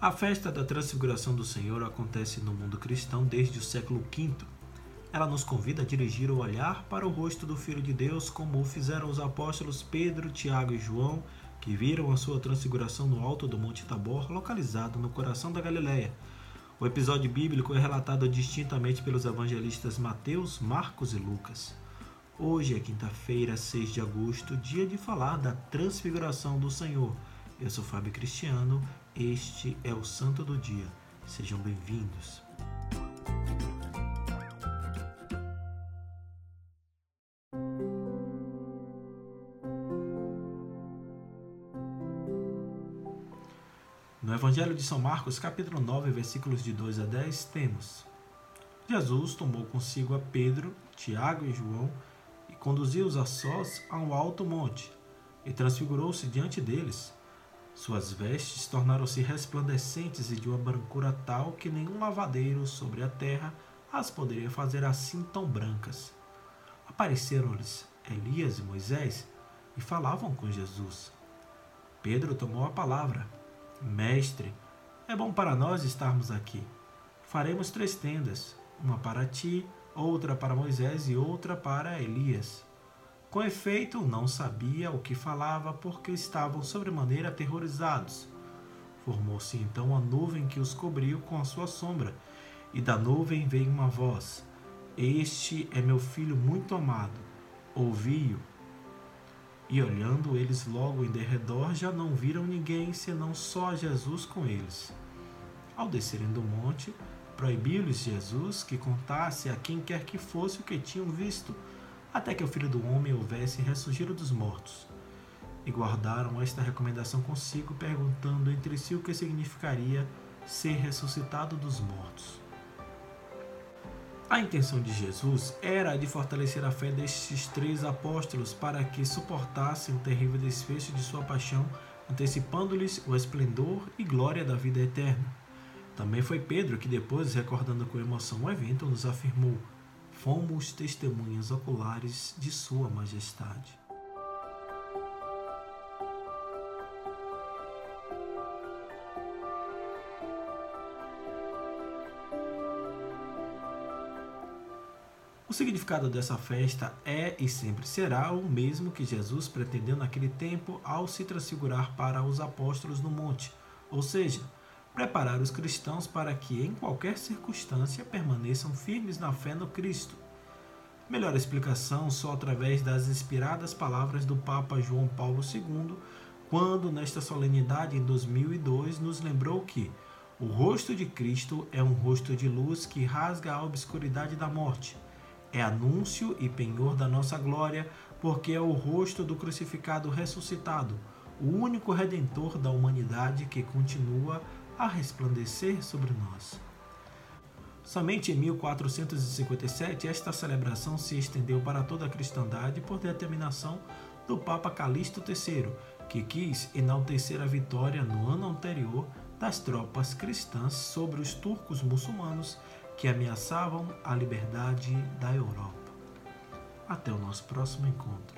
A festa da Transfiguração do Senhor acontece no mundo cristão desde o século V. Ela nos convida a dirigir o olhar para o rosto do Filho de Deus, como fizeram os apóstolos Pedro, Tiago e João, que viram a sua transfiguração no alto do Monte Tabor, localizado no coração da Galileia. O episódio bíblico é relatado distintamente pelos evangelistas Mateus, Marcos e Lucas. Hoje é quinta-feira, 6 de agosto, dia de falar da transfiguração do Senhor. Eu sou Fábio Cristiano este é o Santo do Dia. Sejam bem-vindos. No Evangelho de São Marcos, capítulo 9, versículos de 2 a 10, temos: Jesus tomou consigo a Pedro, Tiago e João e conduziu-os a sós a um alto monte, e transfigurou-se diante deles suas vestes tornaram-se resplandecentes e de uma brancura tal que nenhum lavadeiro sobre a terra as poderia fazer assim tão brancas. Apareceram-lhes Elias e Moisés e falavam com Jesus. Pedro tomou a palavra. Mestre, é bom para nós estarmos aqui. Faremos três tendas, uma para ti, outra para Moisés e outra para Elias. Com efeito, não sabia o que falava porque estavam sobremaneira aterrorizados. Formou-se então uma nuvem que os cobriu com a sua sombra, e da nuvem veio uma voz: Este é meu filho muito amado, ouvi-o. E olhando eles logo em derredor, já não viram ninguém senão só Jesus com eles. Ao descerem do monte, proibiu-lhes Jesus que contasse a quem quer que fosse o que tinham visto até que o filho do homem houvesse ressurgido dos mortos. E guardaram esta recomendação consigo, perguntando entre si o que significaria ser ressuscitado dos mortos. A intenção de Jesus era de fortalecer a fé destes três apóstolos para que suportassem o terrível desfecho de sua paixão, antecipando-lhes o esplendor e glória da vida eterna. Também foi Pedro que, depois, recordando com emoção o evento, nos afirmou: fomos testemunhas oculares de Sua Majestade. O significado dessa festa é e sempre será o mesmo que Jesus pretendeu naquele tempo ao se transfigurar para os apóstolos no monte, ou seja, preparar os cristãos para que, em qualquer circunstância, permaneçam firmes na fé no Cristo. Melhor explicação só através das inspiradas palavras do Papa João Paulo II, quando, nesta solenidade em 2002, nos lembrou que o rosto de Cristo é um rosto de luz que rasga a obscuridade da morte. É anúncio e penhor da nossa glória, porque é o rosto do crucificado ressuscitado, o único redentor da humanidade que continua a resplandecer sobre nós. Somente em 1457 esta celebração se estendeu para toda a cristandade por determinação do Papa Calixto III, que quis enaltecer a vitória no ano anterior das tropas cristãs sobre os turcos muçulmanos que ameaçavam a liberdade da Europa. Até o nosso próximo encontro.